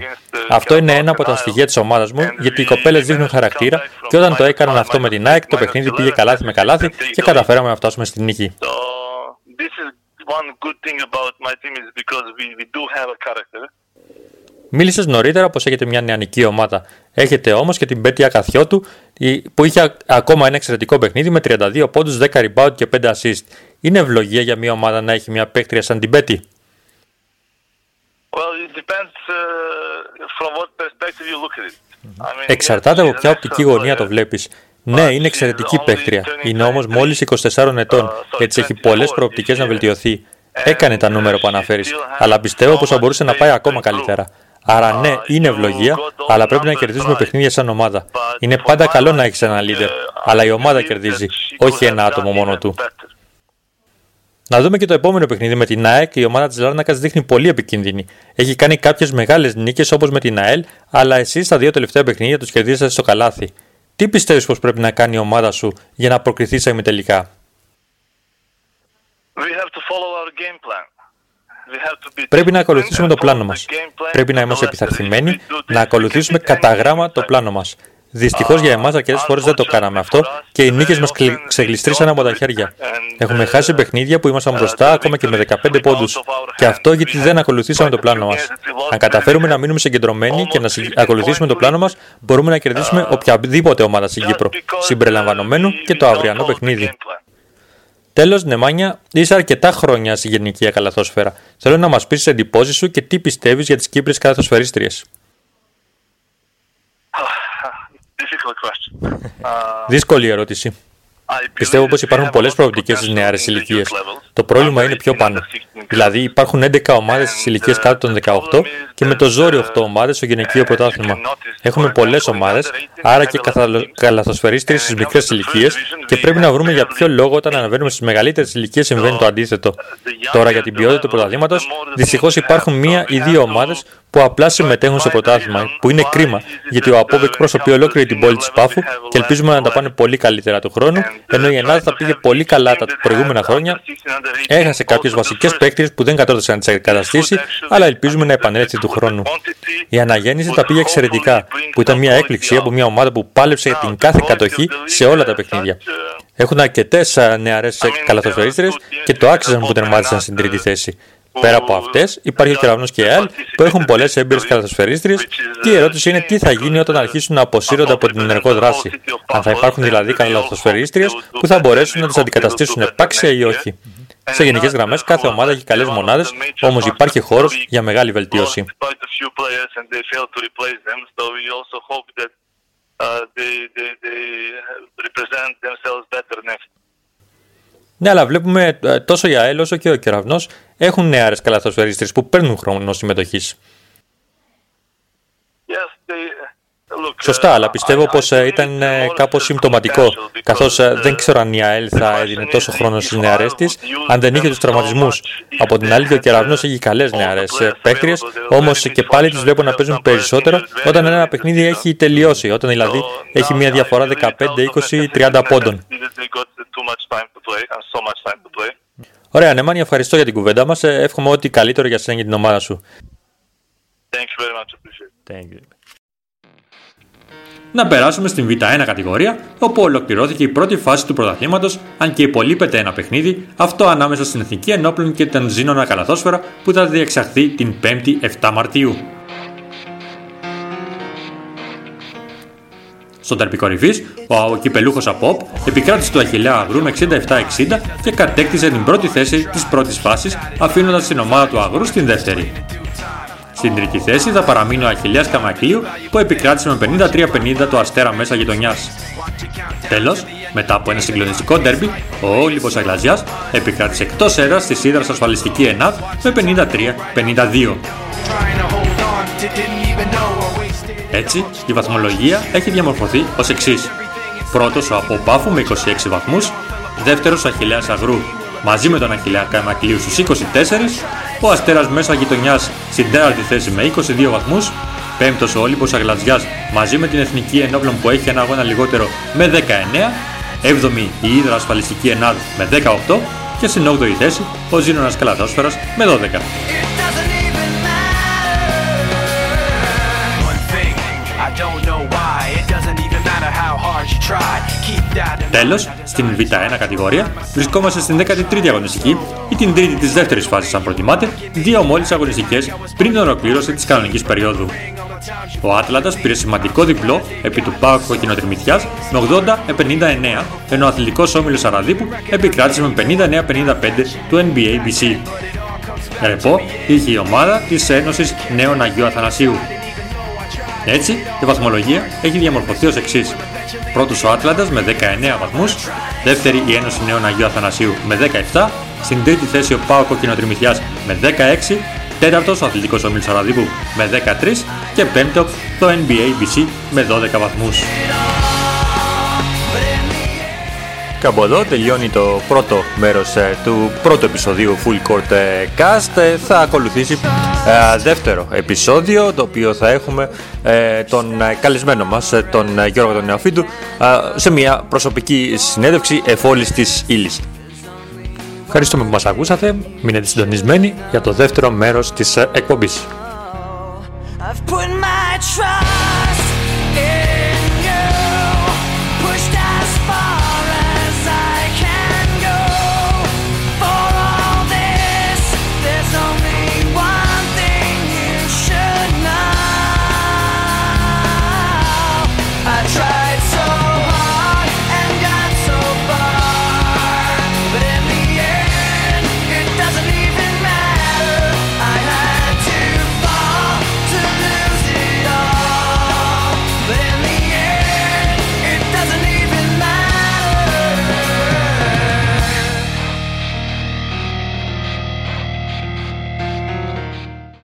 Αυτό είναι ένα από τα στοιχεία τη ομάδα μου, γιατί οι κοπέλε δείχνουν χαρακτήρα και όταν το έκαναν αυτό με την ΑΕΚ, το παιχνίδι πήγε καλάθι με καλάθι και καταφέραμε να φτάσουμε στην νίκη. Μίλησες νωρίτερα πως έχετε μια νεανική ομάδα. Έχετε όμως και την Πέτια Καθιώτου που είχε ακόμα ένα εξαιρετικό παιχνίδι με 32 πόντους, 10 rebound και 5 assist. Είναι ευλογία για μια ομάδα να έχει μια παίκτρια σαν την Πέτη. Εξαρτάται από ποια οπτική γωνία το βλέπεις. Ναι, είναι εξαιρετική παίκτρια. Είναι όμως μόλις 24 ετών, έτσι έχει πολλές προοπτικές να βελτιωθεί. Έκανε τα νούμερα που αναφέρεις, αλλά πιστεύω πως θα μπορούσε να πάει ακόμα καλύτερα. Άρα ναι, είναι ευλογία, αλλά πρέπει να κερδίζουμε παιχνίδια σαν ομάδα. Είναι πάντα καλό να έχεις ένα leader, αλλά η ομάδα κερδίζει, όχι ένα άτομο μόνο του. Να δούμε και το επόμενο παιχνίδι με την ΑΕΚ. Η ομάδα της Λάρνακας δείχνει πολύ επικίνδυνη. Έχει κάνει κάποιες μεγάλες νίκες όπως με την ΑΕΛ, αλλά εσύ στα δύο τελευταία παιχνίδια τους κερδίσατε στο καλάθι. Τι πιστεύεις πως πρέπει να κάνει η ομάδα σου για να προκριθείς σε ημιτελικά. Πρέπει να ακολουθήσουμε το πλάνο μας. Πρέπει να είμαστε επιθαρθημένοι, να ακολουθήσουμε κατά γράμμα το πλάνο μας. Δυστυχώς για εμάς, αρκετές φορές δεν το κάναμε αυτό και οι νίκες μας ξεγλιστρήσαν από τα χέρια. Έχουμε χάσει παιχνίδια που ήμασταν μπροστά ακόμα και με 15 πόντους. Και αυτό γιατί δεν ακολουθήσαμε το πλάνο μας. Αν καταφέρουμε να μείνουμε συγκεντρωμένοι και να ακολουθήσουμε το πλάνο μας, μπορούμε να κερδίσουμε οποιαδήποτε ομάδα στην Κύπρο, συμπεριλαμβανομένου και το αυριανό παιχνίδι. Τέλος, Νεμάνια, είσαι αρκετά χρόνια στη γενική καλαθόσφαιρα. Θέλω να μας πεις τις εντυπώσεις σου και τι πιστεύεις για τις Κύπρες καλαθοσφαιρίστριε. Δύσκολη ερώτηση. Πιστεύω πως υπάρχουν πολλές προοπτικές στις νεαρές ηλικίες. Το πρόβλημα είναι πιο πάνω. Δηλαδή, υπάρχουν 11 ομάδες στις ηλικίες κάτω των 18 και με το ζόρι 8 ομάδες στο γυναικείο πρωτάθλημα. Έχουμε πολλές ομάδες, άρα και καλαθοσφαιρίστρε στις μικρές ηλικίες και πρέπει να βρούμε για ποιο λόγο όταν αναβαίνουμε στις μεγαλύτερες ηλικίες συμβαίνει το αντίθετο. Τώρα για την ποιότητα του πρωταθλήματος, δυστυχώς υπάρχουν μία ή δύο ομάδες που απλά συμμετέχουν στο πρωτάθλημα, που είναι κρίμα, γιατί ο ΑΠΟΒ εκπροσωπεί ολόκληρη την πόλη της Πάφου και ελπίζουμε να τα πάνε πολύ καλύτερα του χρόνου, ενώ η Ελλάδα θα πήγε πολύ καλά τα προηγούμενα χρόνια. Έχασε κάποιε βασικές παίκτριε που δεν κατόρθωσαν να τις εγκαταστήσει, αλλά ελπίζουμε να επανέλθει του χρόνου. Η αναγέννηση τα πήγε εξαιρετικά, που ήταν μια έκπληξη από μια ομάδα που πάλεψε για την κάθε κατοχή σε όλα τα παιχνίδια. Έχουν αρκετές νεαρές καλαθοσφαιρίστρες και το άξιζαν που τερμάτισαν στην τρίτη θέση. Πέρα από αυτές, υπάρχει ο Κεραυνός και η ΕΑΛ που έχουν πολλές έμπειρες καλαθοσφαιρίστριε και η ερώτηση είναι τι θα γίνει όταν αρχίσουν να αποσύρονται από την ενεργό δράση. Αν θα υπάρχουν δηλαδή καλαθοσφαιρίστριε που θα μπορέσουν να τις αντικαταστήσουν επάξια ή όχι. Σε γενικές γραμμές, κάθε ομάδα έχει καλές μονάδες, όμως υπάρχει χώρος για μεγάλη βελτίωση. Ναι, αλλά βλέπουμε ε, τόσο η ΑΕΛ όσο και ο Κεραυνός έχουν νεάρες καλαθοσφαιρίστρε που παίρνουν χρόνο συμμετοχής. Σωστά, αλλά πιστεύω πως ε, ήταν ε, κάπως συμπτωματικό, καθώς δεν ξέρω αν η ΑΕΛ θα έδινε τόσο χρόνο στις νεαρές της, αν δεν είχε τους τραυματισμούς. Από την άλλη, ο Κεραυνός έχει καλές νεαρές παίκτριες, όμως και πάλι τις βλέπω να παίζουν περισσότερο όταν ένα παιχνίδι έχει τελειώσει, όταν δηλαδή έχει μια διαφορά 15, 20, 30 πόντων. Ωραία, Νέμανι, ευχαριστώ για την κουβέντα μας. Ε, εύχομαι ό,τι καλύτερο για σένα και την ομάδα σου. Να περάσουμε στην Β1 κατηγορία, όπου ολοκληρώθηκε η πρώτη φάση του πρωταθλήματος, αν και υπολείπεται ένα παιχνίδι, αυτό ανάμεσα στην Εθνική Ενόπλων και τον Ζήνονα Καλαθόσφαιρα που θα διεξαχθεί την 5η 7 Μαρτίου. Στον τερπι κορυφή, ο κυπελούχο Απόπ επικράτησε του Αχιλέα Αγρού με 67-60 και κατέκτησε την πρώτη θέση της πρώτης φάσης, αφήνοντας την ομάδα του Αγρού στην δεύτερη. Στην τρίτη θέση θα παραμείνει ο Αχιλέας Καμακλείου που επικράτησε με 53-50 το Αστέρα μέσα γειτονιάς. Τέλος, μετά από ένα συγκλονιστικό ντέρμπι, ο Όλυμπος Αγλαζιάς επικράτησε εκτός έδρας στη Σίδρας ασφαλιστική ΕΝΑΔ με 53-52. Έτσι, η βαθμολογία έχει διαμορφωθεί ως εξής. Πρώτος ο Αποπάφου με 26 βαθμούς, δεύτερος ο Αχιλέας Αγρού μαζί με τον Αχιλέα Καμακλείου στους 24, ο Αστέρας μέσα γειτονιάς στην τέταρτη θέση με 22 βαθμούς, πέμπτος ο Όλυμπος Αγλαζιάς μαζί με την Εθνική Ενόπλων που έχει ένα αγώνα λιγότερο με 19, έβδομη η Ήδρα Ασφαλιστική Ενάδ με 18 και στην 8η θέση ο Ζήνωνας Καλαθόσφαιρας με 12. Τέλος, στην Β1 κατηγορία βρισκόμαστε στην 13η αγωνιστική ή την τρίτη της δεύτερης φάσης, αν προτιμάτε, δύο μόλις αγωνιστικές πριν την ολοκλήρωση της κανονικής περίοδου. Ο Άτλαντας πήρε σημαντικό διπλό επί του Πάου Κοκκινοτριμηθιάς με 80-59, ενώ ο αθλητικός όμιλος Αραδίπου επικράτησε με 59-55 του NBA BC. Ρεπό είχε η ομάδα της Ένωσης Νέων Αγίου Αθανασίου. Έτσι, η βαθμολογία έχει διαμορφωθεί ως εξής. Πρώτος ο Άτλαντας με 19 βαθμούς, δεύτερη η Ένωση Νέων Αγίου Αθανασίου με 17, στην τρίτη θέση ο Πάο Κοκκινοτριμηθιάς με 16, τέταρτος ο Αθλητικός Ομίλης Αραδίπου με 13 και πέμπτος το NBA BC με 12 βαθμούς. Κάπου εδώ τελειώνει το πρώτο μέρος ε, του πρώτου επεισοδίου Full Court ε, Cast. Ε, θα ακολουθήσει δεύτερο επεισόδιο το οποίο θα έχουμε τον καλεσμένο μας, τον Γιώργο τον Νεοφίτου, σε μια προσωπική συνέντευξη εφόλης της ύλης. Ευχαριστούμε που μας ακούσατε. Μείνετε συντονισμένοι για το δεύτερο μέρος της εκπομπής. I've put my